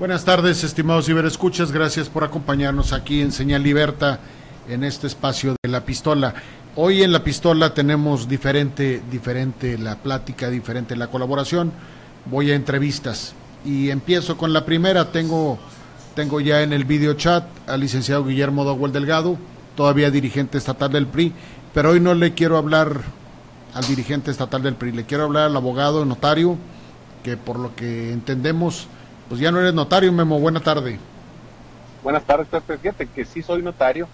Buenas tardes, estimados ciberescuchas. Gracias por acompañarnos aquí en Señal Liberta, en este espacio de la pistola. Hoy en la pistola tenemos diferente, diferente la plática, diferente la colaboración. Voy a entrevistas y empiezo con la primera. Tengo, tengo ya en el video chat al licenciado Guillermo Dowell Delgado, todavía dirigente estatal del PRI, pero hoy no le quiero hablar al dirigente estatal del PRI, le quiero hablar al abogado notario, que por lo que entendemos pues ya no eres notario, Memo. Buena tarde. Buenas tardes, Fíjate que sí soy notario.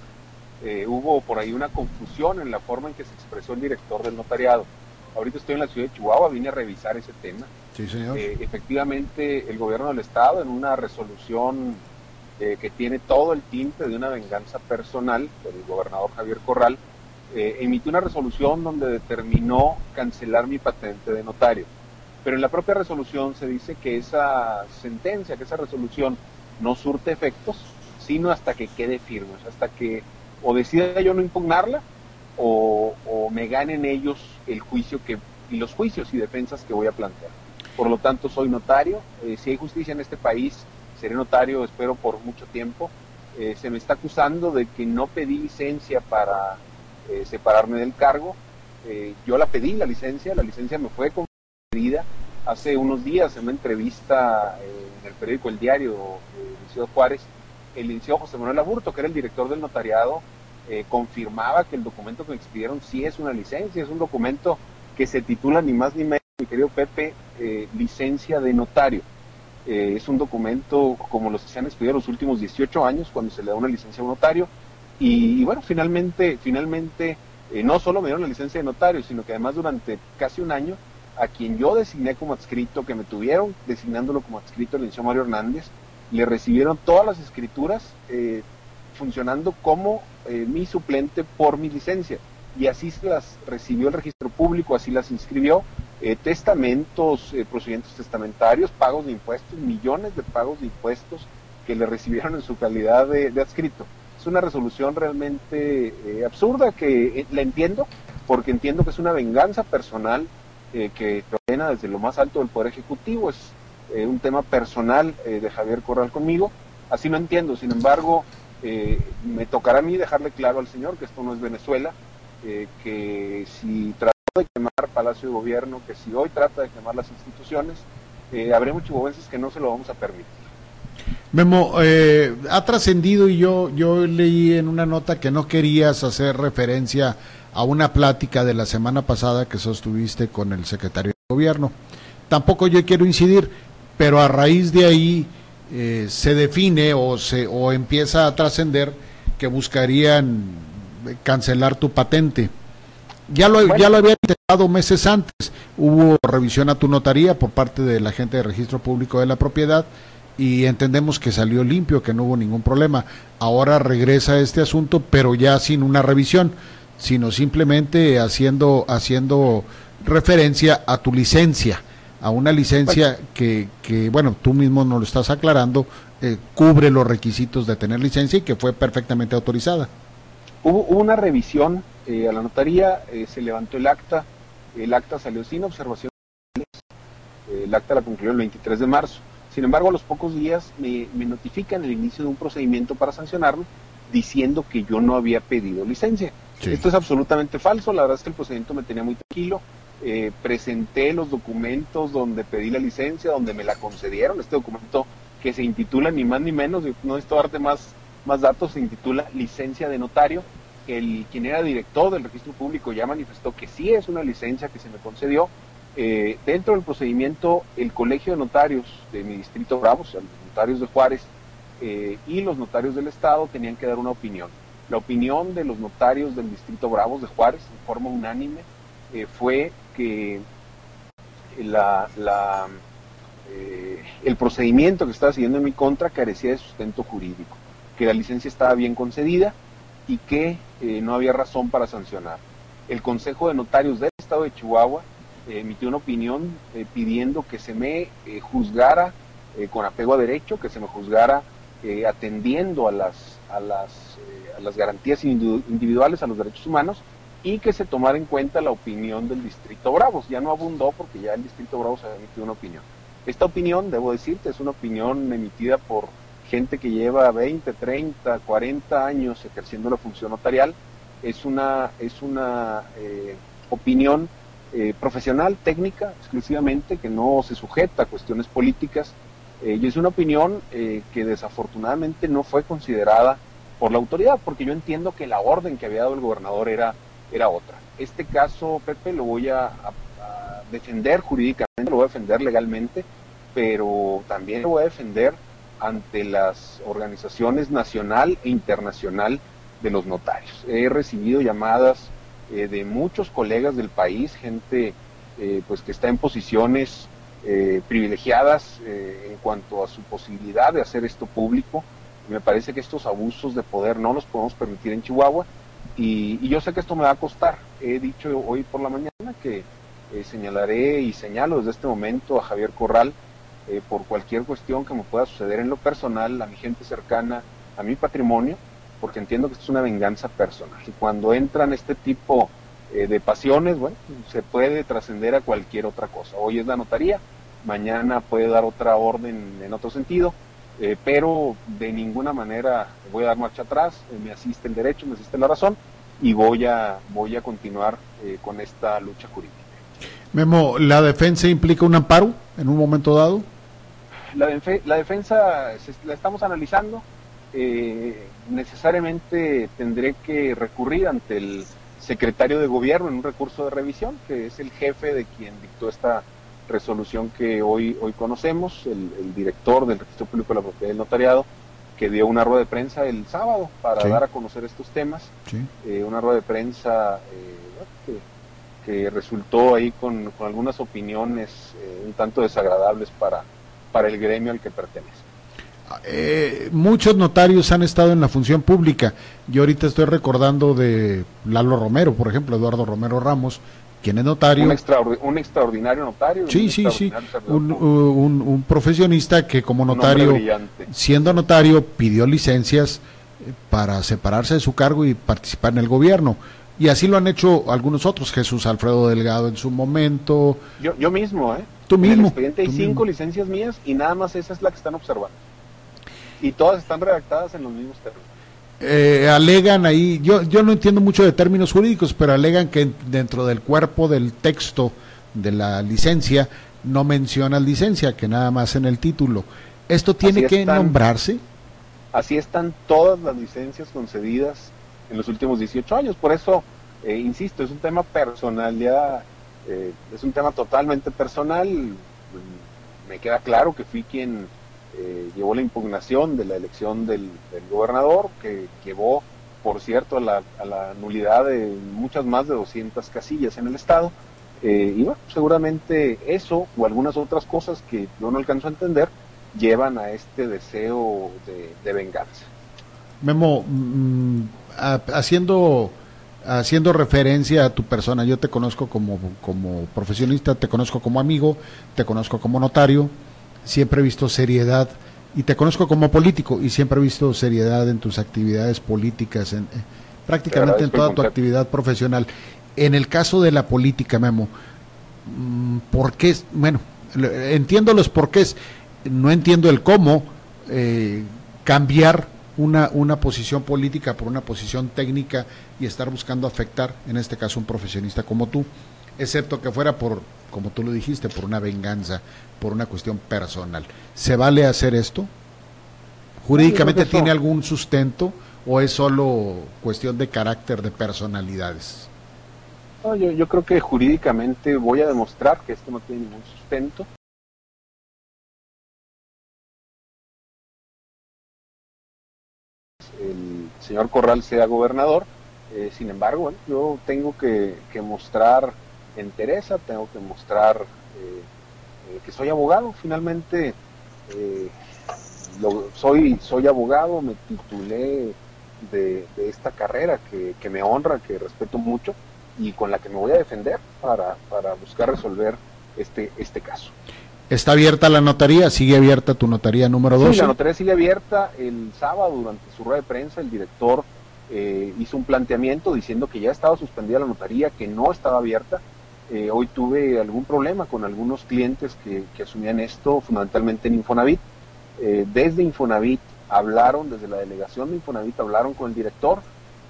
Eh, hubo por ahí una confusión en la forma en que se expresó el director del notariado. Ahorita estoy en la ciudad de Chihuahua, vine a revisar ese tema. Sí, señor. Eh, efectivamente, el gobierno del Estado, en una resolución eh, que tiene todo el tinte de una venganza personal del gobernador Javier Corral, emitió una resolución donde determinó cancelar mi patente de notario. Pero en la propia resolución se dice que esa sentencia, que esa resolución no surte efectos, sino hasta que quede firme, hasta que o decida yo no impugnarla o, me ganen ellos el juicio que, y los juicios y defensas que voy a plantear. Por lo tanto, soy notario. Eh, si hay justicia en este país, seré notario, espero, por mucho tiempo. Eh, se me está acusando de que no pedí licencia para eh, separarme del cargo. yo la pedí, la licencia, la licencia me fue concedida hace unos días en una entrevista eh, en el periódico El Diario de Ciudad Juárez, el licenciado José Manuel Aburto, que era el director del notariado, eh, confirmaba que el documento que me expidieron sí es una licencia, es un documento que se titula ni más ni menos, mi querido Pepe, eh, licencia de notario. es un documento como los que se han expedido los últimos 18 años cuando se le da una licencia a un notario. Y, y bueno, finalmente, finalmente no solo me dieron la licencia de notario, sino que además durante casi un año a quien yo designé como adscrito, que me tuvieron designándolo como adscrito el licenciado Mario Hernández, le recibieron todas las escrituras eh, funcionando como eh, mi suplente por mi licencia. Y así se las recibió el registro público, así las inscribió. Eh, testamentos, procedimientos testamentarios, pagos de impuestos, millones de pagos de impuestos que le recibieron en su calidad de, de adscrito. Es una resolución realmente absurda que la entiendo, porque entiendo que es una venganza personal eh, que proviene desde lo más alto del Poder Ejecutivo, es eh, un tema personal eh, de Javier Corral conmigo, así lo entiendo, sin embargo, me tocará a mí dejarle claro al señor que esto no es Venezuela, que si trata de quemar Palacio de Gobierno, que si hoy trata de quemar las instituciones, habremos chihuahuenses que no se lo vamos a permitir. Memo, ha trascendido y yo, yo leí en una nota que no querías hacer referencia una plática de la semana pasada que sostuviste con el secretario de gobierno. Tampoco yo quiero incidir, pero a raíz de ahí eh, se define o, se, o empieza a trascender que buscarían cancelar tu patente. Ya lo, ya lo había intentado meses antes. Hubo revisión a tu notaría por parte de la gente de registro público de la propiedad y entendemos que salió limpio, que no hubo ningún problema. Ahora regresa este asunto, pero ya sin una revisión sino simplemente haciendo, haciendo referencia a tu licencia, a una licencia que, que, bueno, tú mismo nos lo estás aclarando, eh, cubre los requisitos de tener licencia y que fue perfectamente autorizada. Hubo, una revisión eh, a la notaría, eh, se levantó el acta, el acta salió sin observación, el acta la concluyó el 23 de marzo. Sin embargo, a los pocos días me, me notifican el inicio de un procedimiento para sancionarme diciendo que yo no había pedido licencia. Esto es absolutamente falso, la verdad es que el procedimiento me tenía muy tranquilo. Eh, presenté los documentos donde pedí la licencia, donde me la concedieron. Este documento que se intitula ni más ni menos, no necesito darte más, más datos, se intitula licencia de notario. El, quien era director del registro público ya manifestó que sí es una licencia que se me concedió. Eh, dentro del procedimiento, el colegio de notarios de mi distrito Bravo, o sea, los notarios de Juárez eh, y los notarios del Estado tenían que dar una opinión. La opinión de los notarios del Distrito Bravos de Juárez, en forma unánime, eh, fue que eh, el procedimiento que estaba siguiendo en mi contra carecía de sustento jurídico, que la licencia estaba bien concedida y que eh, no había razón para sancionar. El Consejo de Notarios del Estado de Chihuahua emitió una opinión pidiendo que se me juzgara con apego a derecho, que se me juzgara atendiendo a las, a las las garantías individuales a los derechos humanos y que se tomara en cuenta la opinión del Distrito Bravos. Ya no abundó porque ya el Distrito Bravos había emitido una opinión. Esta opinión, debo decirte, es una opinión emitida por gente que lleva 20, 30, 40 años ejerciendo la función notarial. Es una, es una eh, opinión eh, profesional, técnica, exclusivamente, que no se sujeta a cuestiones políticas. Eh, y es una opinión que desafortunadamente no fue considerada por la autoridad, porque yo entiendo que la orden que había dado el gobernador era, era otra. Este caso, Pepe, lo voy a, defender jurídicamente, lo voy a defender legalmente, pero también lo voy a defender ante las organizaciones nacional e internacional de los notarios. He recibido llamadas eh, de muchos colegas del país, gente eh, pues que está en posiciones eh, privilegiadas en cuanto a su posibilidad de hacer esto público. Me parece que estos abusos de poder no los podemos permitir en Chihuahua y, yo sé que esto me va a costar. He dicho hoy por la mañana que señalaré y señalo desde este momento a Javier Corral eh, por cualquier cuestión que me pueda suceder en lo personal, a mi gente cercana, a mi patrimonio, porque entiendo que esto es una venganza personal. Y cuando entran este tipo eh, de pasiones, bueno, se puede trascender a cualquier otra cosa. Hoy es la notaría, mañana puede dar otra orden en otro sentido, eh, pero de ninguna manera voy a dar marcha atrás, me asiste el derecho, me asiste la razón y voy a, voy a continuar con esta lucha jurídica. Memo, ¿la defensa implica un amparo en un momento dado? la, la defensa la estamos analizando. Eh, necesariamente tendré que recurrir ante el secretario de gobierno en un recurso de revisión, que es el jefe de quien dictó esta resolución que hoy, hoy conocemos, el, director del Registro Público de la Propiedad del Notariado, que dio una rueda de prensa el sábado para dar a conocer estos temas. Eh, una rueda de prensa eh, que, resultó ahí con, con algunas opiniones un tanto desagradables para, para el gremio al que pertenece. Eh, muchos notarios han estado en la función pública. Yo ahorita estoy recordando de Lalo Romero, por ejemplo, Eduardo Romero Ramos, quien es notario. Un, extraordinario notario. Sí, sí, sí. Un, profesionista que como notario, siendo notario, pidió licencias eh, para separarse de su cargo y participar en el gobierno. Y así lo han hecho algunos otros, Jesús Alfredo Delgado en su momento. Yo, yo mismo, ¿eh? Tú mismo. En el expediente hay cinco licencias mías y nada más esa es la que están observando. Y todas están redactadas en los mismos términos. Eh, alegan ahí, yo, yo no entiendo mucho de términos jurídicos, pero alegan que dentro del cuerpo del texto de la licencia no menciona licencia, que nada más en el título. ¿Esto tiene que nombrarse? Así están todas las licencias concedidas en los últimos 18 años. Por eso, eh, insisto, es un tema personal, ya eh, es un tema totalmente personal. Me queda claro que fui quien eh, llevó la impugnación de la elección del, gobernador, que llevó, por cierto, a la, a la, nulidad de muchas más de 200 casillas en el Estado. y bueno, seguramente eso o algunas otras cosas que yo no alcanzo a entender llevan a este deseo de, venganza. Memo, mm, haciendo haciendo referencia a tu persona, yo te conozco como, como profesionista, te conozco como amigo, te conozco como notario, siempre he visto seriedad y te conozco como político y siempre he visto seriedad en tus actividades políticas, en, eh, prácticamente en toda tu actividad profesional. En el caso de la política, Memo, mm, ¿por qué? Bueno, entiendo los porqués, no entiendo el cómo eh, cambiar una, una posición política por una posición técnica y estar buscando afectar, en este caso, un profesionista como tú, excepto que fuera por, como tú lo dijiste, por una venganza, por una cuestión personal. ¿Se vale hacer esto? ¿Jurídicamente tiene algún sustento o es solo cuestión de carácter, de personalidades? yo, yo creo que jurídicamente voy a demostrar que esto no tiene ningún sustento el señor Corral sea gobernador. Eh, sin embargo, yo tengo que, mostrar entereza, tengo que mostrar eh, eh, que soy abogado. Finalmente, soy, soy abogado, me titulé de, esta carrera que, que, me honra, que respeto mucho y con la que me voy a defender para, para buscar resolver este, este caso. ¿Está abierta la notaría? ¿Sigue abierta tu notaría número 2? Sí, la notaría sigue abierta. El sábado, durante su rueda de prensa, el director eh, hizo un planteamiento diciendo que ya estaba suspendida la notaría, que no estaba abierta. Eh, hoy tuve algún problema con algunos clientes que, asumían esto, fundamentalmente en Infonavit. Eh, desde Infonavit hablaron, desde la delegación de Infonavit hablaron con el director.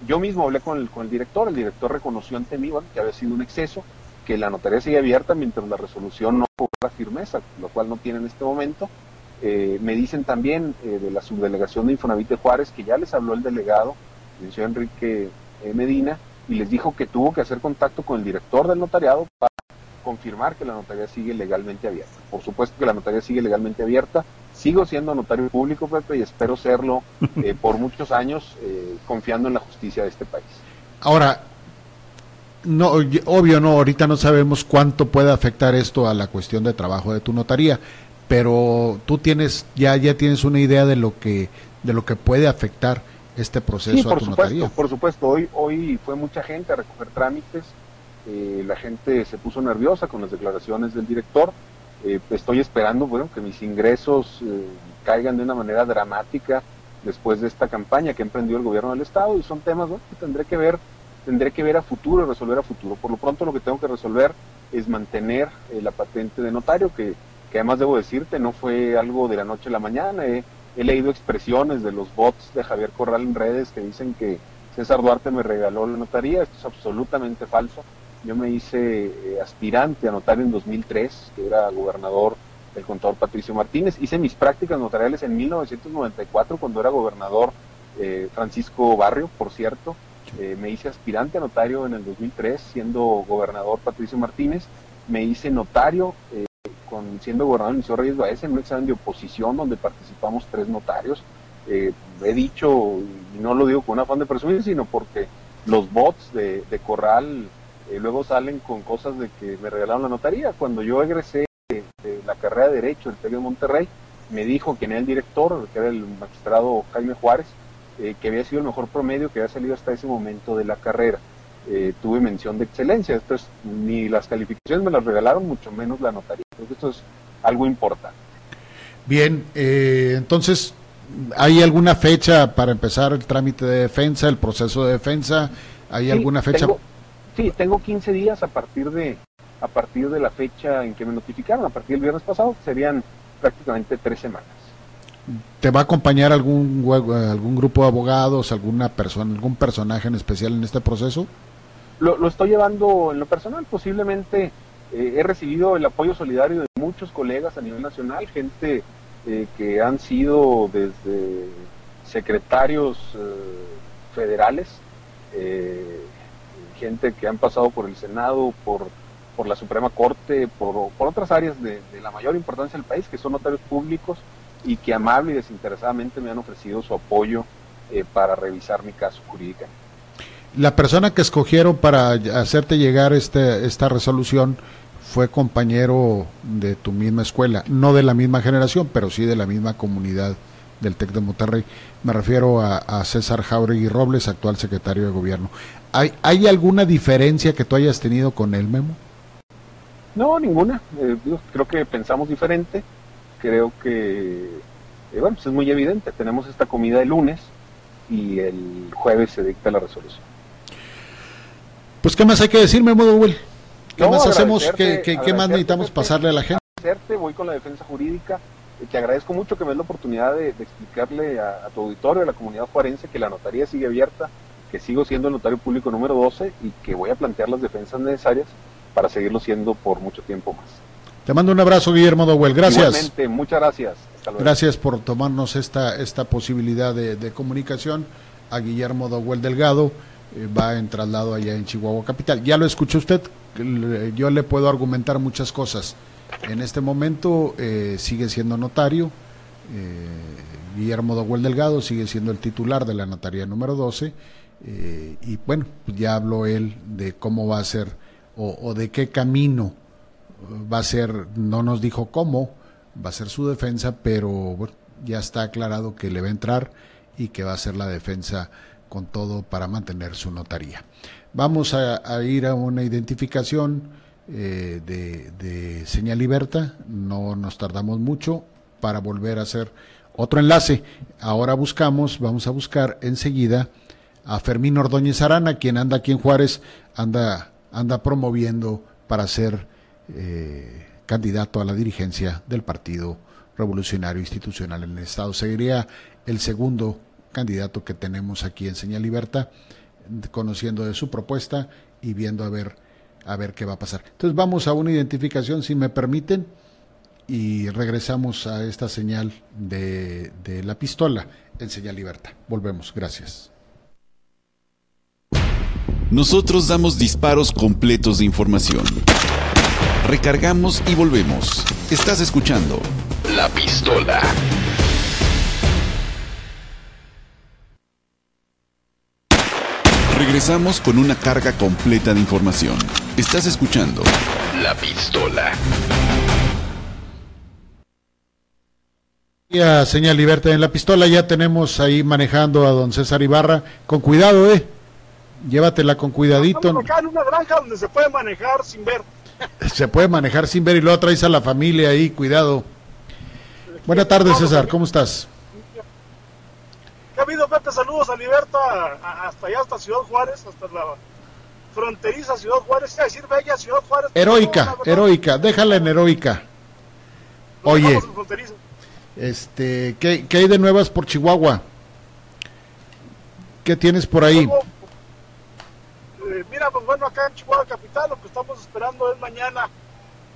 Yo mismo hablé con el, con el director, el director reconoció ante mí que había sido un exceso, que la notaría sigue abierta mientras la resolución no cobra firmeza, lo cual no tiene en este momento. Eh, me dicen también de la subdelegación de Infonavit de Juárez que ya les habló el delegado, el señor Enrique Medina, y les dijo que tuvo que hacer contacto con el director del notariado para confirmar que la notaría sigue legalmente abierta. Por supuesto que la notaría sigue legalmente abierta. Sigo siendo notario público, Pepe, y espero serlo eh, por muchos años, eh, confiando en la justicia de este país. Ahora, no, obvio no, ahorita no sabemos cuánto puede afectar esto a la cuestión de trabajo de tu notaría, pero tú tienes ya ya tienes una idea de lo que de lo que puede afectar este proceso sí, por supuesto, Por supuesto, hoy, hoy fue mucha gente a recoger trámites, eh, la gente se puso nerviosa con las declaraciones del director, eh, estoy esperando bueno, que mis ingresos eh, caigan de una manera dramática después de esta campaña que emprendió el gobierno del estado. Y son temas que tendré que ver tendré que ver a futuro y resolver a futuro. Por lo pronto lo que tengo que resolver es mantener la patente de notario, que, que además debo decirte, no fue algo de la noche a la mañana, he leído expresiones de los bots de Javier Corral en redes que dicen que César Duarte me regaló la notaría. Esto es absolutamente falso. Yo me hice eh, aspirante a notario en 2003, que era gobernador el contador Patricio Martínez. Hice mis prácticas notariales en 1994, cuando era gobernador eh, Francisco Barrio, por cierto. Eh, me hice aspirante a notario en el 2003, siendo gobernador Patricio Martínez. Me hice notario con siendo gobernador del Liceo Reyes Baez en un examen de oposición donde participamos tres notarios. Eh, he dicho, y no lo digo con afán de presumir, sino porque los bots de, Corral eh, luego salen con cosas de que me regalaron la notaría. Cuando yo egresé de, la carrera de Derecho del TEC de Monterrey, me dijo que era el director, que era el magistrado Jaime Juárez, eh, que había sido el mejor promedio que había salido hasta ese momento de la carrera. tuve mención de excelencia. Entonces, ni las calificaciones me las regalaron, mucho menos la notaría. Creo que esto es algo importante. Bien, eh, entonces, ¿hay alguna fecha para empezar el trámite de defensa, el proceso de defensa? ¿Hay alguna fecha? sí, tengo 15 días a partir de a partir de la fecha en que me notificaron, a partir del viernes pasado, serían prácticamente tres semanas. ¿Te va a acompañar algún algún grupo de abogados, alguna persona, algún personaje en especial en este proceso? Lo, lo estoy llevando en lo personal, posiblemente eh, he recibido el apoyo solidario de muchos colegas a nivel nacional, gente eh, que han sido desde secretarios eh, federales, gente que han pasado por el Senado, por, por la Suprema Corte, por, por otras áreas de, de, la mayor importancia del país, que son notarios públicos y que amable y desinteresadamente me han ofrecido su apoyo para revisar mi caso jurídico. La persona que escogieron para hacerte llegar este, esta resolución fue compañero de tu misma escuela, no de la misma generación, pero sí de la misma comunidad del TEC de Monterrey. Me refiero a, César Jauregui Robles, actual secretario de gobierno. ¿Hay, ¿Hay alguna diferencia que tú hayas tenido con él, Memo? No, ninguna. Eh, creo que pensamos diferente. Creo que, eh, bueno, pues es muy evidente. Tenemos esta comida el lunes y el jueves se dicta la resolución. Pues, ¿qué más hay que decir, Memo Dowell? ¿Qué más hacemos? ¿Qué, más necesitamos pasarle a la gente? Voy con la defensa jurídica. Eh, te agradezco mucho que me des la oportunidad de, explicarle a, tu auditorio, a la comunidad juarense, que la notaría sigue abierta, que sigo siendo el notario público número 12 y que voy a plantear las defensas necesarias para seguirlo siendo por mucho tiempo más. Te mando un abrazo, Guillermo Dowell. Gracias. Igualmente, muchas gracias. Gracias por tomarnos esta, esta posibilidad de, de comunicación a Guillermo Dowell Delgado. Eh, va en traslado allá en Chihuahua Capital. Ya lo escuchó usted, yo le puedo argumentar muchas cosas. En este momento eh, sigue siendo notario, eh, Guillermo Doguel Delgado sigue siendo el titular de la notaría número 12, y bueno, ya habló él de cómo va a ser o, de qué camino va a ser, no nos dijo cómo va a ser su defensa, pero ya está aclarado que le va a entrar y que va a ser la defensa con todo para mantener su notaría. Vamos a, ir a una identificación eh, de, de, señal libertad, no nos tardamos mucho para volver a hacer otro enlace. Ahora buscamos, vamos a buscar enseguida a Fermín Ordóñez Arana, quien anda aquí en Juárez, anda, anda promoviendo para ser candidato a la dirigencia del Partido Revolucionario Institucional en el Estado. Sería el segundo candidato que tenemos aquí en Señal Libertad, conociendo de su propuesta y viendo a ver, a ver qué va a pasar. Entonces vamos a una identificación, si me permiten, y regresamos a esta señal de, de la pistola en Señal Libertad. Volvemos, gracias. Nosotros damos disparos completos de información. Recargamos y volvemos. Estás escuchando La Pistola. Regresamos con una carga completa de información. Estás escuchando La Pistola. Ya, señal Libertad en la pistola, ya tenemos ahí manejando a don César Ibarra. Con cuidado, eh. Llévatela con cuidadito. Estamos acá en una granja donde se puede manejar sin ver. Se puede manejar sin ver y luego traes a la familia ahí, cuidado. Buenas tardes, César, ¿cómo estás? ¿Qué ha habido, Pepe? Saludos a Liberta, hasta allá, hasta Ciudad Juárez, hasta la fronteriza Ciudad Juárez, es decir, bella Ciudad Juárez. Heroica, heroica, déjala en heroica. Oye, este, ¿qué, ¿qué hay de nuevas por Chihuahua? ¿Qué tienes por ahí? Eh, mira, pues bueno, acá en Chihuahua Capital lo que estamos esperando es mañana.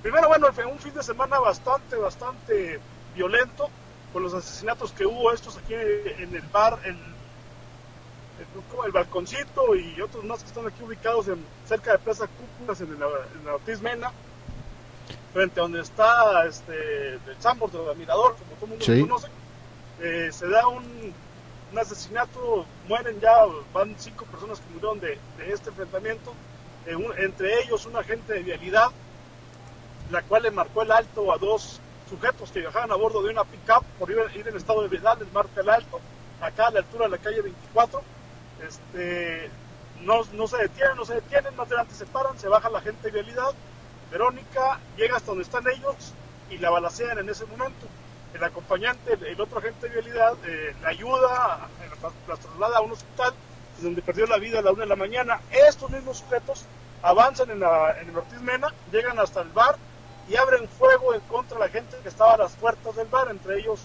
Primero, bueno, un fin de semana bastante, bastante violento con los asesinatos que hubo estos aquí en el bar, el, el, el balconcito y otros más que están aquí ubicados en, cerca de Plaza Cúpulas en, la Ortiz Mena, frente a donde está este, el Sambor del Mirador, como todo el mundo lo conoce. Eh, se da un, un asesinato, mueren ya, van cinco personas que murieron de, este enfrentamiento, eh, entre ellos un agente de vialidad, la cual le marcó el alto a dos sujetos que viajaban a bordo de una pick-up por ir, en estado de vialidad, les marca el alto, acá a la altura de la calle 24, este, no, no se detienen, no se detienen, más adelante se paran, se baja la agente de vialidad, Verónica llega hasta donde están ellos y la balacean en ese momento el acompañante, el, otro agente de vialidad, eh, la ayuda, la, traslada a un hospital, donde perdió la vida a la una de la mañana. Estos mismos sujetos avanzan en, en el Ortiz Mena, llegan hasta el bar y abren fuego en contra de la gente que estaba a las puertas del bar, entre ellos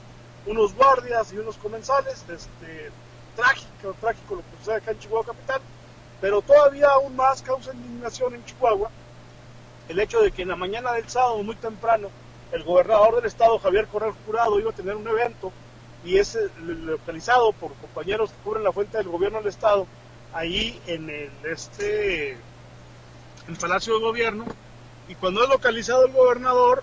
unos guardias y unos comensales. Este, trágico, trágico lo que sucede acá en Chihuahua Capital, pero todavía aún más causa indignación en Chihuahua el hecho de que en la mañana del sábado, muy temprano, el gobernador del estado, Javier Corral Jurado, iba a tener un evento y es localizado por compañeros que cubren la fuente del gobierno del estado, ahí en el este el Palacio de Gobierno, y cuando es localizado el gobernador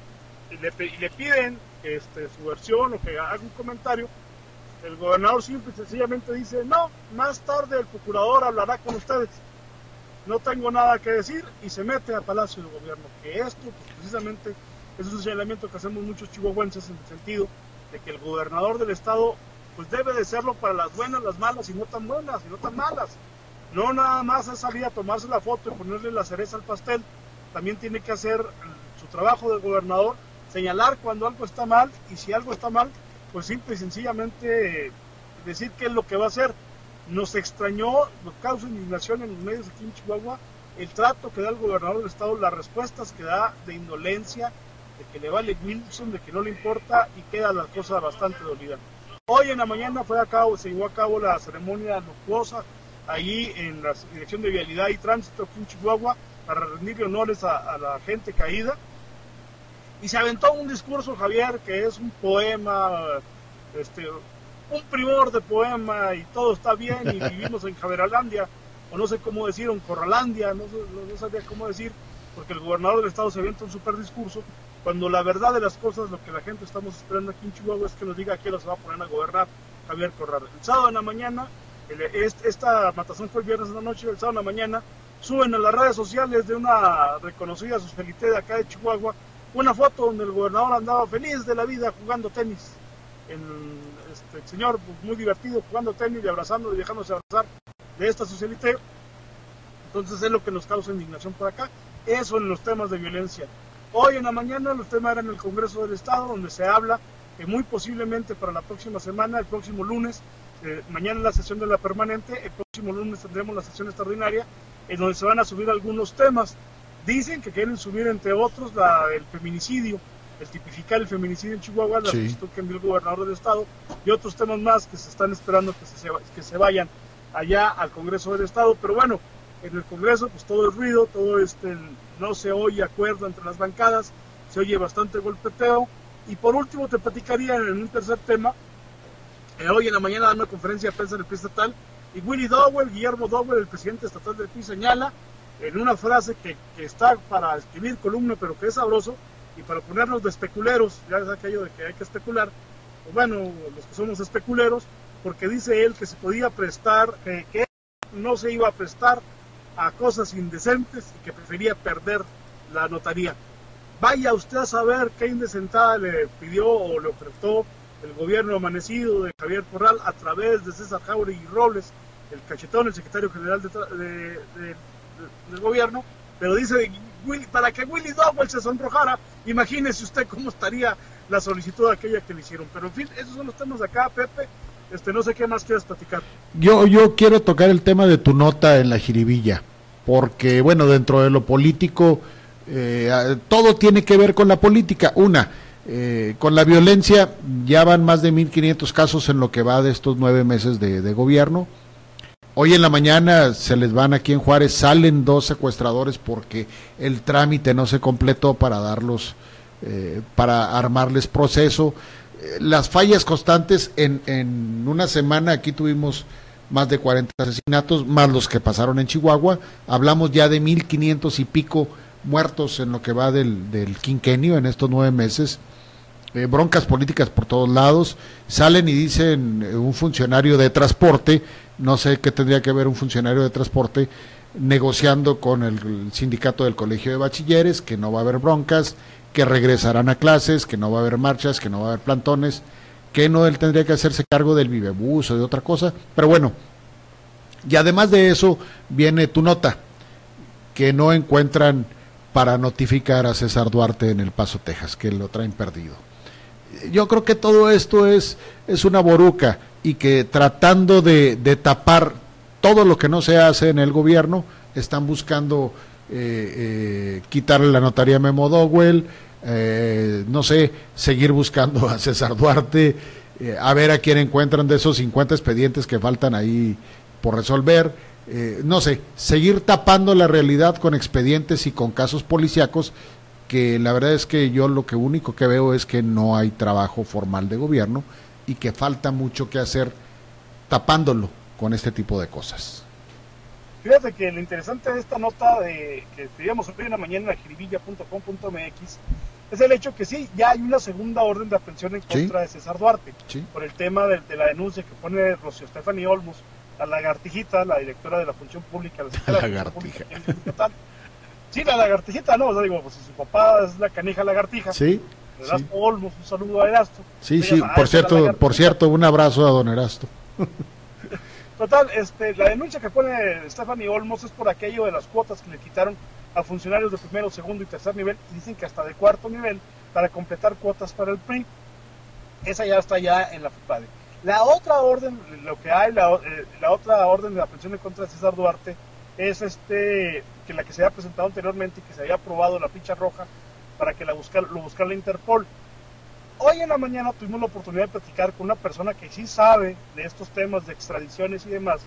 y le, le piden este, su versión o que haga un comentario, el gobernador simple y sencillamente dice, no, más tarde el procurador hablará con ustedes. No tengo nada que decir y se mete al Palacio de Gobierno, que esto pues, precisamente es un señalamiento que hacemos muchos chihuahuenses en el sentido de que el gobernador del estado pues debe de serlo para las buenas, las malas y no tan buenas y no tan malas. No nada más es salir a tomarse la foto y ponerle la cereza al pastel. También tiene que hacer su trabajo de gobernador, señalar cuando algo está mal y si algo está mal, pues simple y sencillamente decir qué es lo que va a hacer. Nos extrañó, nos causa indignación en los medios aquí en Chihuahua el trato que da el gobernador del estado, las respuestas que da de indolencia, de que le vale Wilson, de que no le importa y queda la cosa bastante dolida. Hoy en la mañana fue a cabo, se llevó a cabo la ceremonia luctuosa ahí en la Dirección de Vialidad y Tránsito aquí en Chihuahua para rendirle honores a, la gente caída. Y se aventó un discurso, Javier, que es un poema, este, un primor de poema y todo está bien y vivimos en Javeralandia, o no sé cómo decir, en Corralandia, no, no, no sabía cómo decir, porque el gobernador del estado se avienta un super discurso cuando la verdad de las cosas, lo que la gente estamos esperando aquí en Chihuahua es que nos diga qué se va a poner a gobernar Javier Corral. El sábado en la mañana, esta matazón fue el viernes en la noche, el sábado en la mañana, suben a las redes sociales de una reconocida socialité de acá de Chihuahua una foto donde el gobernador andaba feliz de la vida jugando tenis. El, este, señor pues, muy divertido jugando tenis y abrazando y dejándose abrazar de esta socialité. Entonces es lo que nos causa indignación por acá. Eso en los temas de violencia. Hoy en la mañana los temas eran el Congreso del Estado, donde se habla que muy posiblemente para la próxima semana, el próximo lunes, eh, mañana la sesión de la permanente, el próximo lunes tendremos la sesión extraordinaria, en donde se van a subir algunos temas. Dicen que quieren subir, entre otros, la, el feminicidio, el tipificar el feminicidio en Chihuahua, la solicitud que envió el gobernador del estado, y otros temas más que se están esperando que se, que se vayan allá al Congreso del Estado. Pero bueno, en el Congreso pues todo es ruido, todo este, no se oye acuerdo entre las bancadas, se oye bastante golpeteo. Y por último te platicaría en un tercer tema, eh, hoy en la mañana da una conferencia de prensa en el PRI estatal, y Willy Dowell, Guillermo Dowell, el presidente estatal del PRI, señala en una frase que, está para escribir columna, pero que es sabroso, y para ponernos de especuleros, ya es aquello de que hay que especular, o bueno, los que somos especuleros, porque dice él que se podía prestar, que no se iba a prestar a cosas indecentes y que prefería perder la notaría. Vaya usted a saber qué indecentada le pidió o le ofertó el gobierno amanecido de Javier Corral a través de César Jauregui Robles, el cachetón, el secretario general de, del gobierno, pero dice para que Willy Dowell se sonrojara, imagínese usted cómo estaría la solicitud aquella que le hicieron. Pero en fin, esos son los temas de acá, Pepe. Este, no sé qué más quieres platicar. Yo, yo quiero tocar el tema de tu nota en la jiribilla, porque bueno, dentro de lo político, eh, todo tiene que ver con la política. Una, eh, con la violencia, ya van más de 1.500 casos en lo que va de estos nueve meses de, gobierno. Hoy en la mañana se les van aquí en Juárez, salen dos secuestradores porque el trámite no se completó para darlos, eh, para armarles proceso. Eh, las fallas constantes en, en una semana, aquí tuvimos más de 40 asesinatos, más los que pasaron en Chihuahua. Hablamos ya de 1.500 y pico muertos en lo que va del, del quinquenio en estos nueve meses. Eh, broncas políticas por todos lados. Salen y dicen un funcionario de transporte no sé qué tendría que ver un funcionario de transporte negociando con el sindicato del Colegio de Bachilleres, que no va a haber broncas, que regresarán a clases, que no va a haber marchas, que no va a haber plantones, que no él tendría que hacerse cargo del vivebus o de otra cosa. Pero bueno, y además de eso viene tu nota, que no encuentran para notificar a César Duarte en El Paso, Texas, que lo traen perdido. Yo creo que todo esto es, es una boruca y que tratando de, tapar todo lo que no se hace en el gobierno, están buscando eh, eh, quitarle la notaría a Memo Dowell, eh, no sé, seguir buscando a César Duarte, a ver a quién encuentran de esos 50 expedientes que faltan ahí por resolver, no sé, seguir tapando la realidad con expedientes y con casos policíacos que la verdad es que yo lo que único que veo es que no hay trabajo formal de gobierno y que falta mucho que hacer tapándolo con este tipo de cosas. Fíjate que lo interesante de esta nota de que escribíamos hoy en la mañana en jiribilla.com.mx es el hecho que sí, ya hay una segunda orden de aprehensión en contra de César Duarte por el tema de, la denuncia que pone Rocío Stephanie Olmos, la lagartijita, la directora de la función pública. La, lagartija. Sí, la lagartijita, no, digo, pues si su papá es la canija lagartija. Sí Erasto Olmos, un saludo a Erasto. Sí, sí, por cierto, por cierto, un abrazo a don Erasto. Total, este, la denuncia que pone Stephanie Olmos es por aquello de las cuotas que le quitaron a funcionarios de primero, segundo y tercer nivel, y dicen que hasta de cuarto nivel, para completar cuotas para el PRI. Esa ya está ya en la FUPADE. La otra orden, lo que hay, la, eh, la otra orden de la pensión en contra de César Duarte, es este que la que se había presentado anteriormente y que se había aprobado la ficha roja para que la buscar, lo buscara la Interpol. Hoy en la mañana tuvimos la oportunidad de platicar con una persona que sí sabe de estos temas de extradiciones y demás,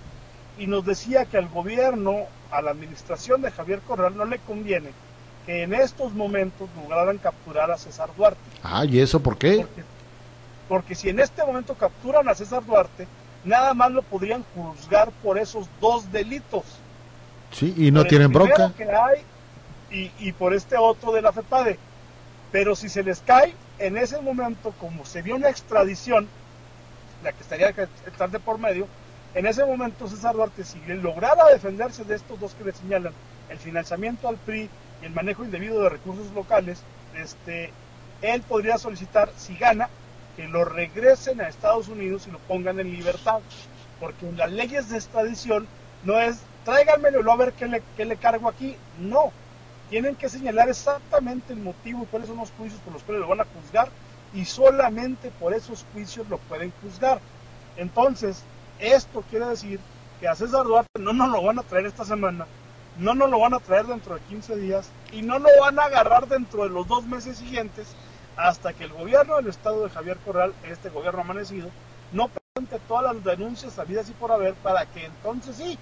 y nos decía que al gobierno, a la administración de Javier Corral, no le conviene que en estos momentos lograran capturar a César Duarte. Ah, ¿y eso por qué? Porque, porque si en este momento capturan a César Duarte, nada más lo podrían juzgar por esos dos delitos. Sí, y no tienen bronca. Que hay y, y por este otro de la FEPADE. Pero si se les cae, en ese momento, como se vio una extradición, la que estaría que estar de por medio, en ese momento César Duarte, si lograra defenderse de estos dos que le señalan, el financiamiento al PRI y el manejo indebido de recursos locales, este, él podría solicitar, si gana, que lo regresen a Estados Unidos y lo pongan en libertad. Porque en las leyes de extradición no es tráiganmelo a ver qué le, qué le cargo aquí. No, tienen que señalar exactamente el motivo y cuáles son los juicios por los cuales lo van a juzgar y solamente por esos juicios lo pueden juzgar. Entonces, esto quiere decir que a César Duarte no nos lo van a traer esta semana no nos lo van a traer dentro de 15 días y no lo van a agarrar dentro de los dos meses siguientes hasta que el gobierno del estado de Javier Corral, este gobierno amanecido, no presente todas las denuncias habidas y por haber para que entonces sí,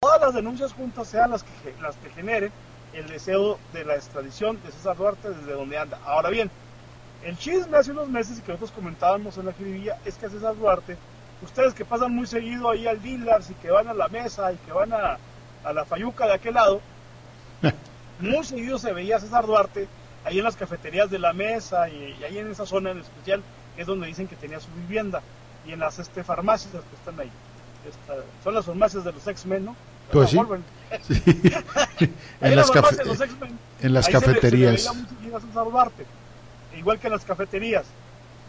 todas las denuncias juntas sean las que, las que generen el deseo de la extradición de César Duarte desde donde anda. Ahora bien, el chisme hace unos meses y que nosotros comentábamos en la jiribilla es que César Duarte, ustedes que pasan muy seguido ahí al Dillars y que van a la mesa y que van a, a la Fayuca de aquel lado, muy seguido se veía a César Duarte ahí en las cafeterías de la mesa y, ahí en esa zona en especial es donde dicen que tenía su vivienda y en las este, farmacias que están ahí. Son las farmacias de los X-Men, ¿no? Pues sí. en, las en las cafeterías. igual que en las cafeterías.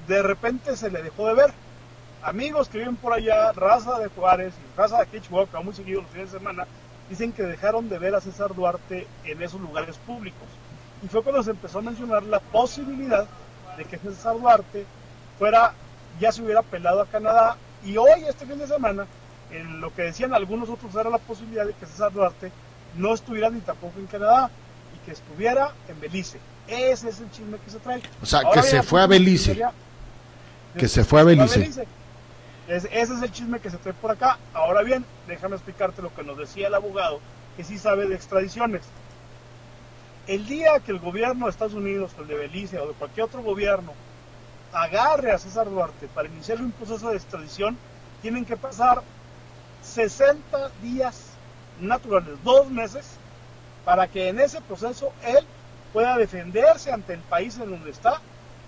De repente se le dejó de ver. Amigos que viven por allá, raza de Juárez y raza de aquí muy seguido los fines de semana, dicen que dejaron de ver a César Duarte en esos lugares públicos. Y fue cuando se empezó a mencionar la posibilidad de que César Duarte fuera, ya se hubiera pelado a Canadá. Y hoy, este fin de semana, en lo que decían algunos otros era la posibilidad de que César Duarte no estuviera ni tampoco en Canadá y que estuviera en Belice. Ese es el chisme que se trae. O sea, que se fue a Belice. Que se fue a Belice. ese es el chisme que se trae por acá. Ahora bien, déjame explicarte lo que nos decía el abogado, que sí sabe de extradiciones. El día que el gobierno de Estados Unidos, o el de Belice o de cualquier otro gobierno, agarre a César Duarte para iniciar un proceso de extradición, tienen que pasar 60 días naturales, dos meses, para que en ese proceso él pueda defenderse ante el país en donde está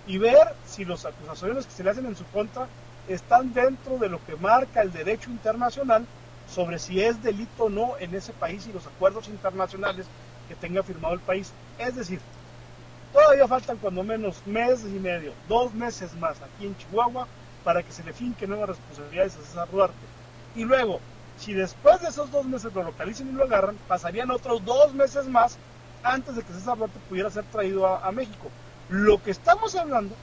y ver si las acusaciones que se le hacen en su contra están dentro de lo que marca el derecho internacional sobre si es delito o no en ese país y los acuerdos internacionales que tenga firmado el país. Es decir, todavía faltan cuando menos meses y medio, dos meses más aquí en Chihuahua para que se le finquen nuevas responsabilidades a César Duarte. Y luego, si después de esos dos meses lo localicen y lo agarran, pasarían otros dos meses más antes de que César Duarte pudiera ser traído a, México. Lo que estamos hablando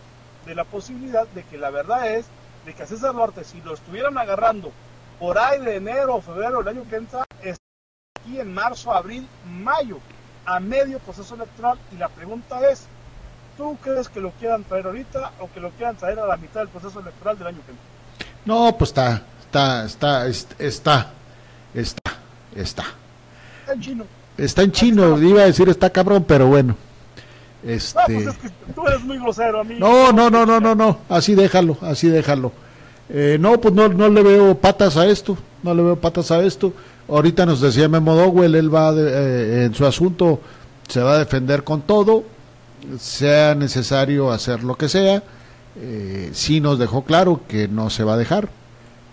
de la posibilidad de que la verdad es de que a César Duarte, si lo estuvieran agarrando por ahí de enero o febrero del año que entra, está aquí en marzo, abril, mayo, a medio proceso electoral. Y la pregunta es, ¿tú crees que lo quieran traer ahorita o que lo quieran traer a la mitad del proceso electoral del año que entra? No, pues está, está, está, está, está, está. Está en chino. Está en chino, iba a decir está cabrón, pero bueno. Este... pues es que tú eres muy grosero, amigo. No, no, no, no, no, no, así déjalo, así déjalo. Eh, no, pues no, no le veo patas a esto, no le veo patas a esto. Ahorita nos decía Memo Dowell, él va eh, en su asunto, se va a defender con todo, sea necesario hacer lo que sea. Eh, sí nos dejó claro que no se va a dejar,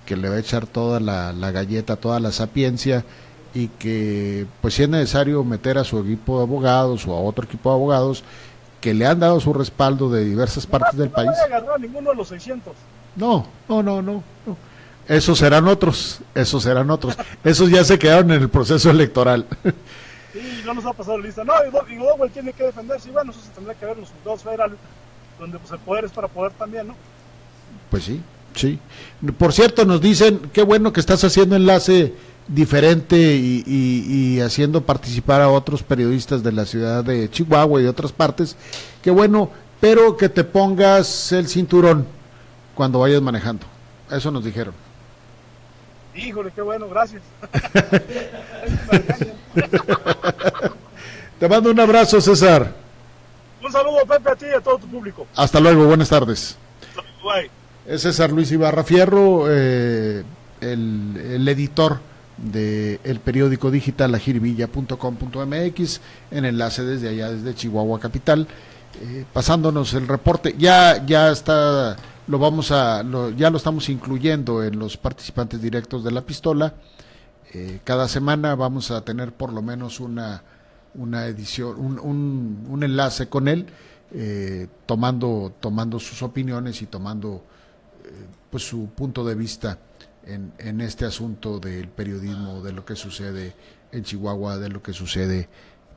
que le va a echar toda la, galleta, toda la sapiencia y que pues si es necesario meter a su equipo de abogados o a otro equipo de abogados que le han dado su respaldo de diversas partes del país. No ninguno de los 600. No, no, no, no, Esos serán otros, esos serán otros. Esos ya se quedaron en el proceso electoral. Sí, no nos ha pasado lista. No, y Dowell tiene que defenderse. Y bueno, eso se tendrá que ver los dos federales, donde pues el poder es para poder también, ¿no? Pues sí. Sí. Por cierto, nos dicen, qué bueno que estás haciendo enlace diferente y, haciendo participar a otros periodistas de la ciudad de Chihuahua y de otras partes. Qué bueno, pero que te pongas el cinturón cuando vayas manejando. Eso nos dijeron. Híjole, qué bueno, gracias. te mando un abrazo, César. Un saludo, Pepe, a ti y a todo tu público. Hasta luego, buenas tardes. Bye. Es César Luis Ibarra Fierro, eh, el, editor del el periódico digital ajirivilla.com.mx, en enlace desde allá, desde Chihuahua Capital, eh, pasándonos el reporte. Ya, ya está, lo vamos a, ya lo estamos incluyendo en los participantes directos de la pistola. Eh, cada semana vamos a tener por lo menos una, una edición, un, un, un enlace con él, tomando, tomando sus opiniones y tomando pues su punto de vista en, este asunto del periodismo, de lo que sucede en Chihuahua, de lo que sucede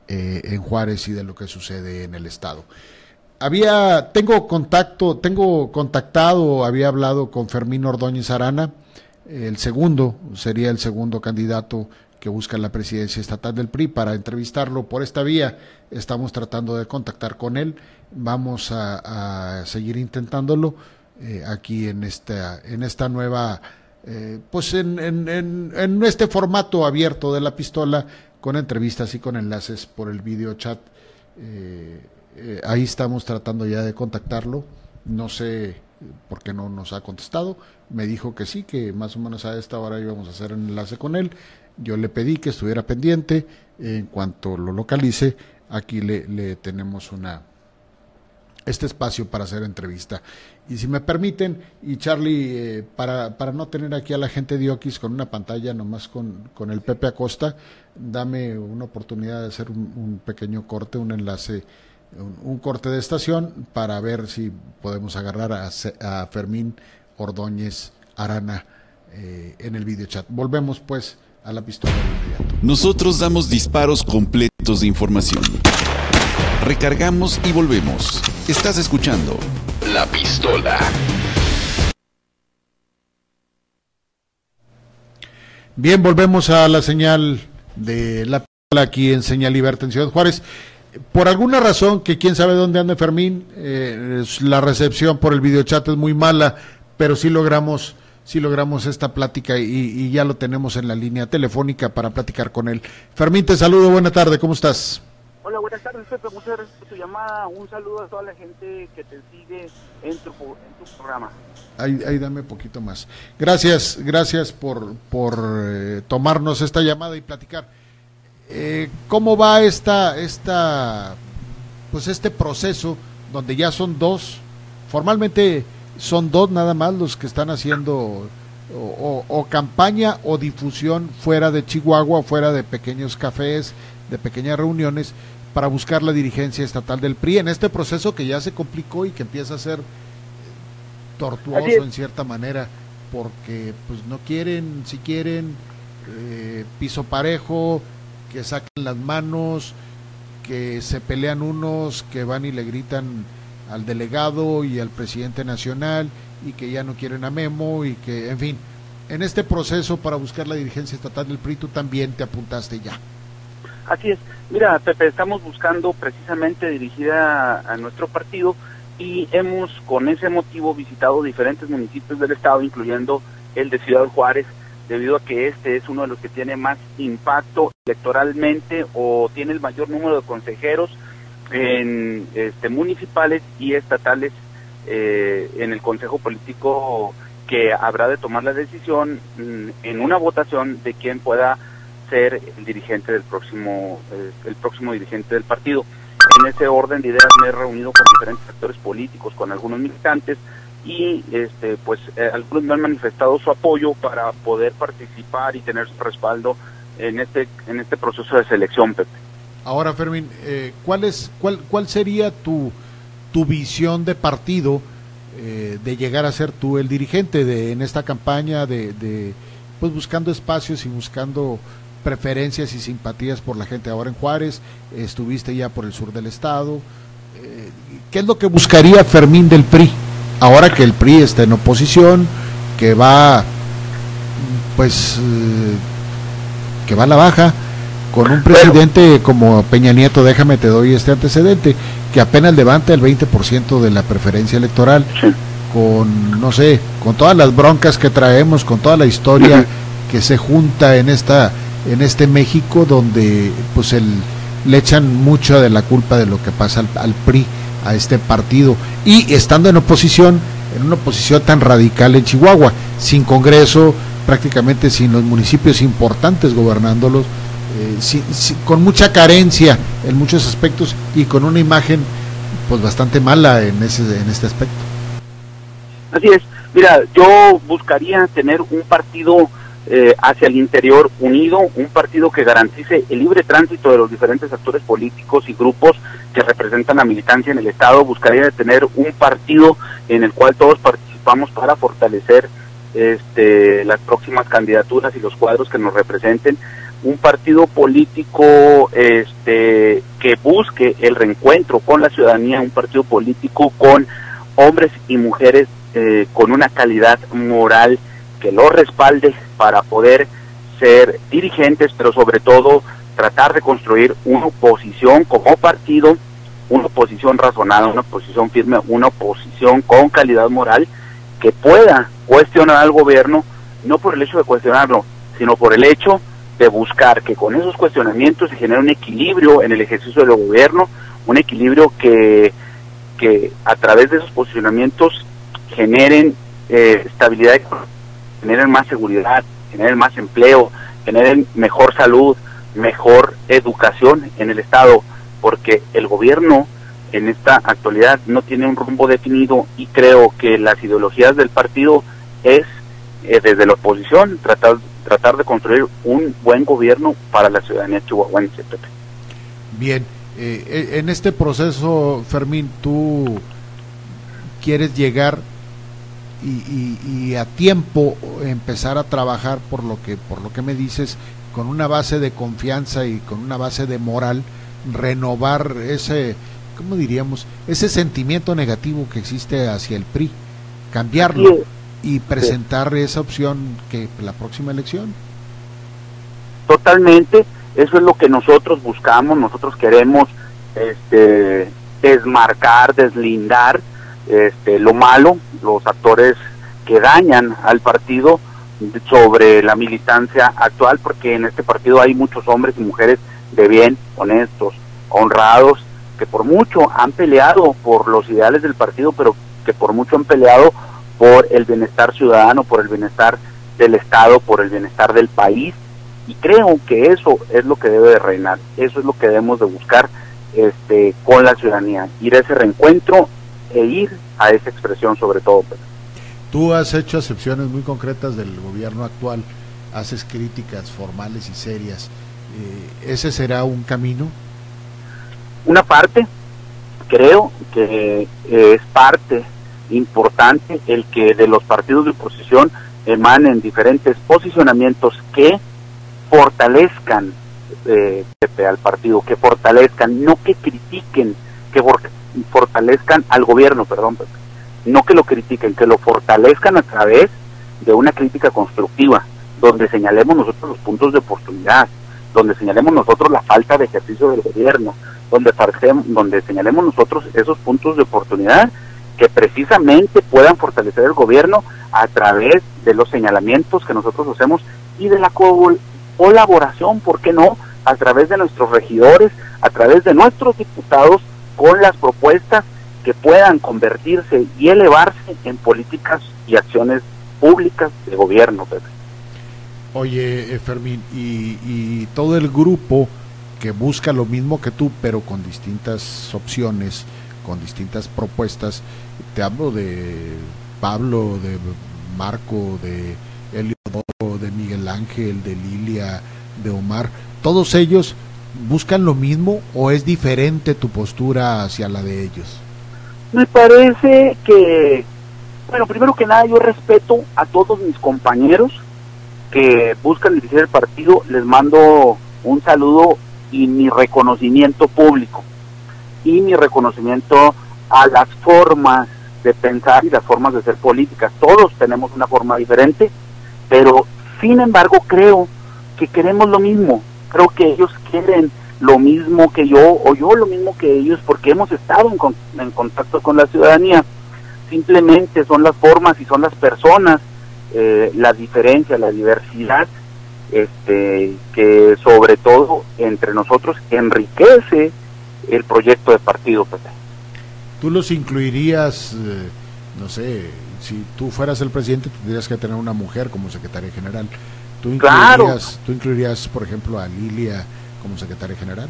eh, en Juárez y de lo que sucede en el estado. Había, tengo contacto, tengo contactado, había hablado con Fermín Ordóñez Arana, el segundo, sería el segundo candidato que busca la presidencia estatal del PRI para entrevistarlo por esta vía. Estamos tratando de contactar con él. Vamos a, seguir intentándolo eh, aquí en esta, en esta nueva, eh, pues en, en, este formato abierto de la pistola con entrevistas y con enlaces por el video chat. Eh, ahí estamos tratando ya de contactarlo. No sé por qué no nos ha contestado. Me dijo que sí, que más o menos a esta hora íbamos a hacer un enlace con él. Yo le pedí que estuviera pendiente. En cuanto lo localice, aquí le, tenemos una este espacio para hacer entrevista. Y si me permiten, y Charlie, eh, para, para no tener aquí a la gente de Oquis con una pantalla nomás con, con el Pepe Acosta, dame una oportunidad de hacer un, pequeño corte, un enlace, un, corte de estación para ver si podemos agarrar a, Fermín Ordóñez Arana eh, en el video chat. Volvemos pues a la pistola Nosotros damos disparos completos de información. Recargamos y volvemos. Estás escuchando La Pistola. Bien, volvemos a la señal de la pistola aquí en Señal Libertad en Ciudad Juárez. Por alguna razón, que quién sabe dónde anda Fermín, eh, la recepción por el videochat es muy mala, pero sí logramos si logramos esta plática y, ya lo tenemos en la línea telefónica para platicar con él. Fermín, te saludo, buena tarde, ¿cómo estás? Hola, buenas tardes, Pepe, muchas gracias por tu llamada. Un saludo a toda la gente que te sigue en tu, programa. Ahí, ahí, dame poquito más. Gracias, gracias por, por eh, tomarnos esta llamada y platicar. Eh, ¿Cómo va esta, esta, pues este proceso donde ya son dos, formalmente son dos nada más los que están haciendo o, campaña o difusión fuera de Chihuahua, fuera de pequeños cafés, de pequeñas reuniones, para buscar la dirigencia estatal del PRI en este proceso que ya se complicó y que empieza a ser tortuoso en cierta manera, porque pues no quieren, si quieren, eh, piso parejo, que saquen las manos, que se pelean unos, que van y le gritan al delegado y al presidente nacional y que ya no quieren a Memo y que, en fin, en este proceso para buscar la dirigencia estatal del PRI tú también te apuntaste ya. Así es. Mira, Pepe, estamos buscando precisamente dirigida a, nuestro partido y hemos con ese motivo visitado diferentes municipios del estado, incluyendo el de Ciudad Juárez, debido a que este es uno de los que tiene más impacto electoralmente o tiene el mayor número de consejeros en este, municipales y estatales eh, en el Consejo Político que habrá de tomar la decisión mm, en una votación de quién pueda ser el dirigente del próximo eh, el próximo dirigente del partido. En ese orden de ideas me he reunido con diferentes actores políticos, con algunos militantes y este pues eh, algunos me han manifestado su apoyo para poder participar y tener su respaldo en este en este proceso de selección, Pepe. Ahora, Fermín, eh, ¿cuál, es, cuál, ¿cuál sería tu, tu visión de partido eh, de llegar a ser tú el dirigente de, en esta campaña de, de, pues buscando espacios y buscando preferencias y simpatías por la gente ahora en Juárez, estuviste ya por el sur del estado. Eh, ¿Qué es lo que buscaría Fermín del PRI? Ahora que el PRI está en oposición, que va, pues, que va a la baja, con un presidente como Peña Nieto, déjame te doy este antecedente, que apenas levanta el 20% de la preferencia electoral, con, no sé, con todas las broncas que traemos, con toda la historia que se junta en esta en este México donde pues el, le echan mucho de la culpa de lo que pasa al, PRI a este partido y estando en oposición en una oposición tan radical en Chihuahua sin Congreso prácticamente sin los municipios importantes gobernándolos eh, con mucha carencia en muchos aspectos y con una imagen pues bastante mala en ese en este aspecto. Así es. Mira, yo buscaría tener un partido eh, hacia el interior unido, un partido que garantice el libre tránsito de los diferentes actores políticos y grupos que representan la militancia en el Estado. Buscaría tener un partido en el cual todos participamos para fortalecer este, las próximas candidaturas y los cuadros que nos representen un partido político este, que busque el reencuentro con la ciudadanía, un partido político con hombres y mujeres eh, con una calidad moral que lo respalde para poder ser dirigentes, pero sobre todo tratar de construir una oposición como partido, una oposición razonada, una oposición firme, una oposición con calidad moral que pueda cuestionar al gobierno, no por el hecho de cuestionarlo, sino por el hecho de buscar que con esos cuestionamientos se genere un equilibrio en el ejercicio del gobierno, un equilibrio que, que a través de esos posicionamientos generen eh, estabilidad, generen más seguridad, generen más empleo, generen mejor salud, mejor educación en el Estado, porque el gobierno en esta actualidad no tiene un rumbo definido y creo que las ideologías del partido es eh, desde la oposición tratar tratar de construir un buen gobierno para la ciudadanía chihuahuense. Bien, eh, en este proceso, Fermín, tú quieres llegar y, a tiempo empezar a trabajar por lo que por lo que me dices con una base de confianza y con una base de moral renovar ese cómo diríamos ese sentimiento negativo que existe hacia el PRI cambiarlo y presentar esa opción que la próxima elección. Totalmente eso es lo que nosotros buscamos nosotros queremos este desmarcar deslindar este, lo malo, los actores que dañan al partido sobre la militancia actual, porque en este partido hay muchos hombres y mujeres de bien, honestos, honrados, que por mucho han peleado por los ideales del partido, pero que por mucho han peleado por el bienestar ciudadano, por el bienestar del Estado, por el bienestar del país. Y creo que eso es lo que debe de reinar, eso es lo que debemos de buscar este, con la ciudadanía, ir a ese reencuentro e ir a esa expresión sobre todo. Tú has hecho acepciones muy concretas del gobierno actual, haces críticas formales y serias. Eh, ¿Ese será un camino? Una parte, creo que es parte importante el que de los partidos de oposición emanen diferentes posicionamientos que fortalezcan eh, al partido, que fortalezcan, no que critiquen, que fortalezcan al gobierno, perdón, no que lo critiquen, que lo fortalezcan a través de una crítica constructiva, donde señalemos nosotros los puntos de oportunidad, donde señalemos nosotros la falta de ejercicio del gobierno, donde, donde señalemos nosotros esos puntos de oportunidad que precisamente puedan fortalecer el gobierno a través de los señalamientos que nosotros hacemos y de la colaboración, ¿por qué no?, a través de nuestros regidores, a través de nuestros diputados con las propuestas que puedan convertirse y elevarse en políticas y acciones públicas de gobierno. Oye, eh, Fermín, y, todo el grupo que busca lo mismo que tú, pero con distintas opciones, con distintas propuestas, te hablo de Pablo, de Marco, de Eliodoro, de Miguel Ángel, de Lilia, de Omar, todos ellos buscan lo mismo o es diferente tu postura hacia la de ellos? Me parece que, bueno, primero que nada yo respeto a todos mis compañeros que buscan dirigir el partido, les mando un saludo y mi reconocimiento público y mi reconocimiento a las formas de pensar y las formas de ser políticas. Todos tenemos una forma diferente, pero sin embargo creo que queremos lo mismo creo que ellos quieren lo mismo que yo o yo lo mismo que ellos porque hemos estado en, contacto con la ciudadanía. Simplemente son las formas y son las personas, eh, la diferencia, la diversidad, este, que sobre todo entre nosotros enriquece el proyecto de partido. ¿Tú los incluirías, eh, no sé, si tú fueras el presidente tendrías que tener una mujer como secretaria general? ¿Tú incluirías, ¿Tú incluirías, por ejemplo, a Lilia como secretaria general?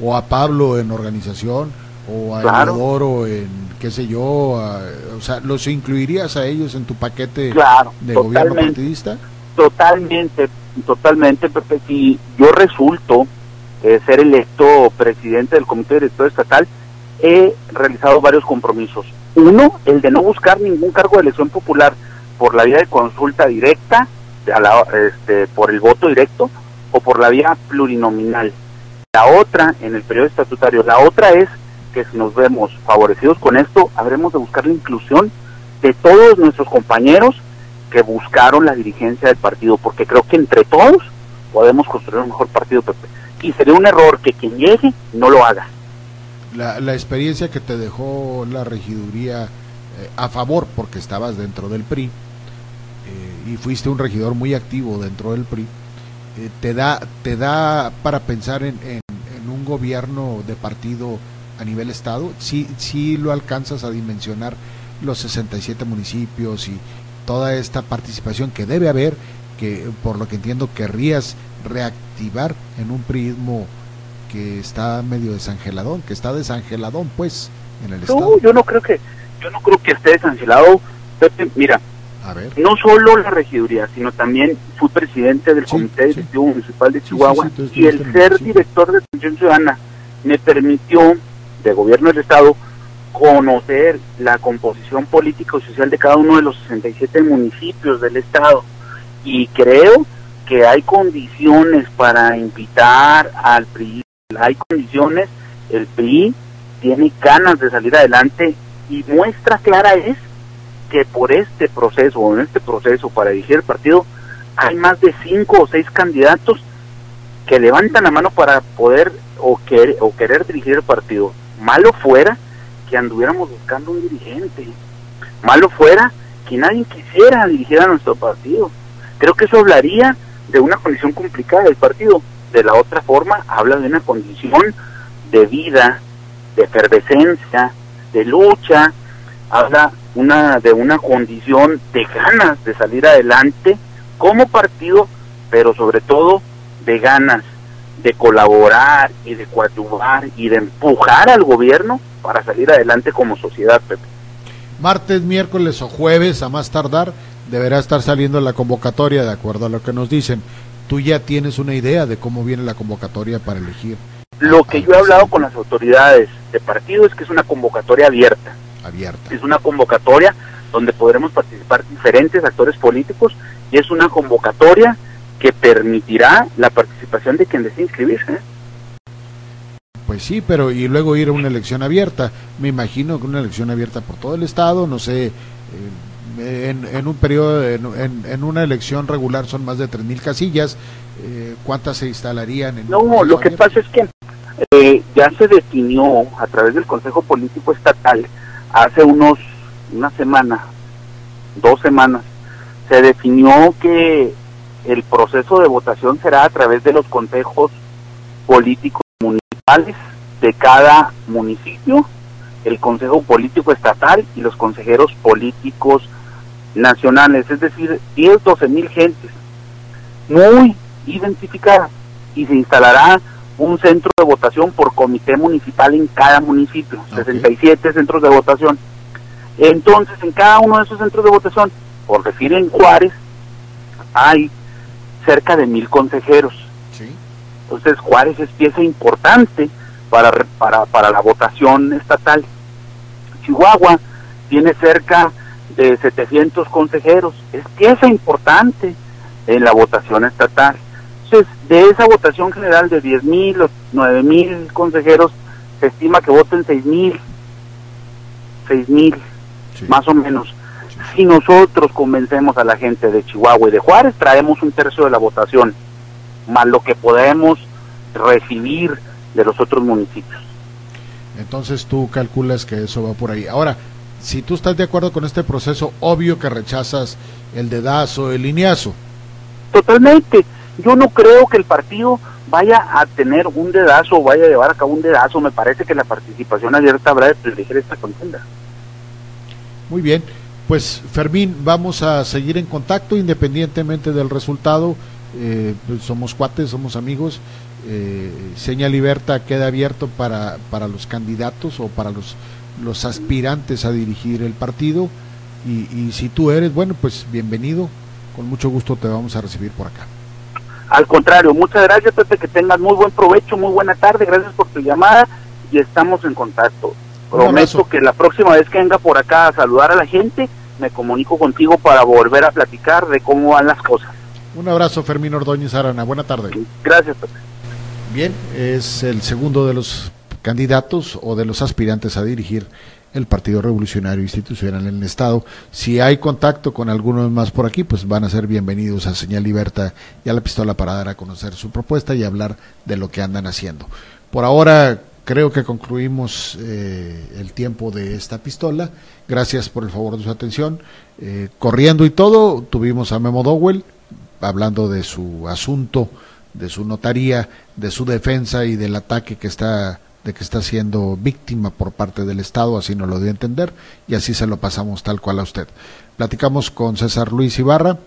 ¿O a Pablo en organización? ¿O a claro. en, qué sé yo? o sea, ¿los incluirías a ellos en tu paquete de gobierno partidista? Totalmente, totalmente, Pepe. Si yo resulto eh, ser electo presidente del Comité Director Estatal, he realizado varios compromisos. Uno, el de no buscar ningún cargo de elección popular por la vía de consulta directa este, por el voto directo o por la vía plurinominal. La otra, en el periodo estatutario, la otra es que si nos vemos favorecidos con esto, habremos de buscar la inclusión de todos nuestros compañeros que buscaron la dirigencia del partido, porque creo que entre todos podemos construir un mejor partido, Pepe. Y sería un error que quien llegue no lo haga. La, la experiencia que te dejó la regiduría eh, a favor, porque estabas dentro del PRI, y fuiste un regidor muy activo dentro del PRI, eh, te, da, te da para pensar en, en, en, un gobierno de partido a nivel Estado, si sí, sí lo alcanzas a dimensionar los 67 municipios y toda esta participación que debe haber, que por lo que entiendo querrías reactivar en un prismo que está medio desangeladón, que está desangeladón pues en el no, estado. yo no creo que yo no creo que esté desangelado. Pepe, mira, a ver. no solo la regiduría, sino también fui presidente del Sí, Comité sí. Directivo Municipal de Chihuahua sí, y el ser director de atención ciudadana me permitió, de gobierno del Estado, conocer la composición política y social de cada uno de los 67 municipios del Estado. Y creo que hay condiciones para invitar al PRI, hay condiciones, el PRI tiene ganas de salir adelante y muestra clara es que por este proceso o en este proceso para dirigir el partido hay más de cinco o seis candidatos que levantan la mano para poder o, querer, o querer dirigir el partido. Malo fuera que anduviéramos buscando un dirigente. Malo fuera que nadie quisiera dirigir a nuestro partido. Creo que eso hablaría de una condición complicada del partido. De la otra forma, habla de una condición de vida, de efervescencia, de lucha, habla una de una condición de ganas de salir adelante como partido, pero sobre todo de ganas de colaborar y de coadyuvar y de empujar al gobierno para salir adelante como sociedad, Pepe. Martes, miércoles o jueves, a más tardar, deberá estar saliendo la convocatoria, de acuerdo a lo que nos dicen. Tú ya tienes una idea de cómo viene la convocatoria para elegir Lo que yo he hablado con las autoridades de partido es que es una convocatoria abierta. Abierta. Es una convocatoria donde podremos participar diferentes actores políticos y es una convocatoria que permitirá la participación de quien desee inscribirse. ¿eh? Pues sí, pero y luego ir a una elección abierta. Me imagino que una elección abierta por todo el estado, no sé, eh, en, en, un periodo, en, en, en, una elección regular son más de 3.000 casillas. Eh, ¿Cuántas se instalarían? En no, lo que pasa es que eh, ya se definió a través del Consejo Político Estatal hace unos una semana, dos semanas, se definió que el proceso de votación será a través de los consejos políticos municipales de cada municipio, el Consejo Político Estatal y los consejeros políticos nacionales, es decir, 10, 12 mil gentes muy identificadas y se instalará un centro de votación por comité municipal en cada municipio, okay. 67 centros de votación. Entonces, en cada uno de esos centros de votación, por decir en Juárez, hay cerca de mil consejeros. Sí. Entonces, Juárez es pieza importante para, para, para la votación estatal. Chihuahua tiene cerca de 700 consejeros, es pieza importante en la votación estatal. Entonces, de esa votación general de 10 mil o 9 mil consejeros, se estima que voten 6 mil, 6 mil, sí. más o menos. Sí. Si nosotros convencemos a la gente de Chihuahua y de Juárez, traemos un tercio de la votación, más lo que podemos recibir de los otros municipios. Entonces tú calculas que eso va por ahí. Ahora, si tú estás de acuerdo con este proceso, obvio que rechazas el dedazo, el lineazo. Totalmente. Yo no creo que el partido vaya a tener un dedazo o vaya a llevar a cabo un dedazo. Me parece que la participación abierta habrá de privilegiar esta contienda. Muy bien. Pues Fermín, vamos a seguir en contacto independientemente del resultado. Eh, pues somos cuates, somos amigos. Eh, Seña Liberta queda abierto para, para los candidatos o para los, los aspirantes a dirigir el partido. Y, y si tú eres, bueno, pues bienvenido. Con mucho gusto te vamos a recibir por acá. Al contrario, muchas gracias, Pepe, que tengas muy buen provecho, muy buena tarde, gracias por tu llamada y estamos en contacto. Prometo que la próxima vez que venga por acá a saludar a la gente, me comunico contigo para volver a platicar de cómo van las cosas. Un abrazo, Fermín Ordóñez Arana. Buena tarde. Gracias, Pepe. Bien, es el segundo de los candidatos o de los aspirantes a dirigir el Partido Revolucionario Institucional en el Estado. Si hay contacto con algunos más por aquí, pues van a ser bienvenidos a Señal Libertad y a la pistola para dar a conocer su propuesta y hablar de lo que andan haciendo. Por ahora creo que concluimos eh, el tiempo de esta pistola. Gracias por el favor de su atención. Eh, corriendo y todo, tuvimos a Memo Dowell hablando de su asunto, de su notaría, de su defensa y del ataque que está que está siendo víctima por parte del Estado, así nos lo dio a entender, y así se lo pasamos tal cual a usted. Platicamos con César Luis Ibarra,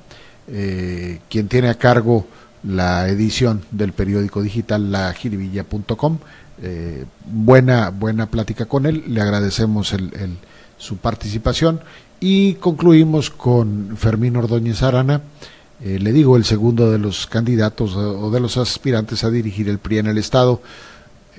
eh, quien tiene a cargo la edición del periódico digital lagiribilla.com. Eh, buena, buena plática con él, le agradecemos el, su participación y concluimos con Fermín Ordóñez Arana, eh, le digo, el segundo de los candidatos o de los aspirantes a dirigir el PRI en el Estado.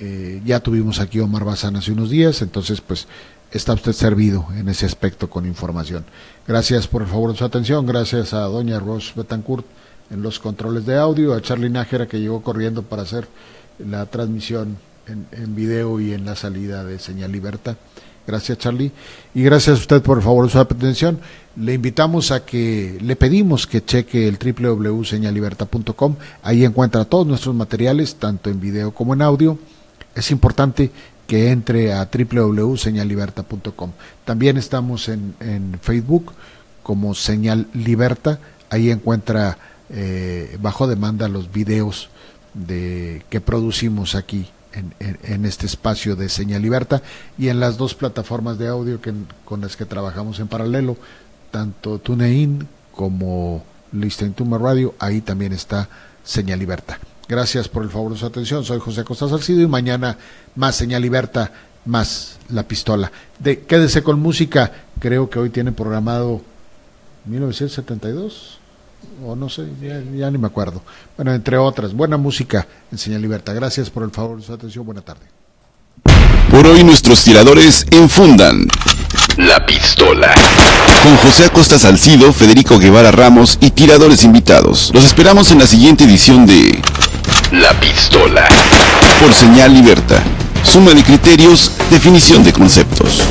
Eh, ya tuvimos aquí Omar Bazán hace unos días, entonces pues está usted servido en ese aspecto con información. Gracias por el favor de su atención, gracias a doña Ross Betancourt en los controles de audio, a Charlie Nájera que llegó corriendo para hacer la transmisión en, en video y en la salida de Señal Libertad. Gracias Charlie y gracias a usted por el favor de su atención. Le invitamos a que, le pedimos que cheque el www.señalibertad.com, ahí encuentra todos nuestros materiales, tanto en video como en audio es importante que entre a www.señalliberta.com. También estamos en, en, Facebook como Señal Liberta. Ahí encuentra eh, bajo demanda los videos de, que producimos aquí en, en, este espacio de Señal Liberta y en las dos plataformas de audio que, con las que trabajamos en paralelo, tanto TuneIn como Listen to Radio. Ahí también está Señal Liberta. Gracias por el favor de su atención. Soy José Costa Salcido y mañana más Señal Liberta, más La Pistola. De, quédese con música. Creo que hoy tiene programado 1972 o no sé, ya, ya, ni me acuerdo. Bueno, entre otras, buena música en Señal Liberta. Gracias por el favor de su atención. Buena tarde. Por hoy nuestros tiradores enfundan la pistola. Con José Acosta Salcido, Federico Guevara Ramos y tiradores invitados. Los esperamos en la siguiente edición de la pistola. Por señal libertad. Suma de criterios, definición de conceptos.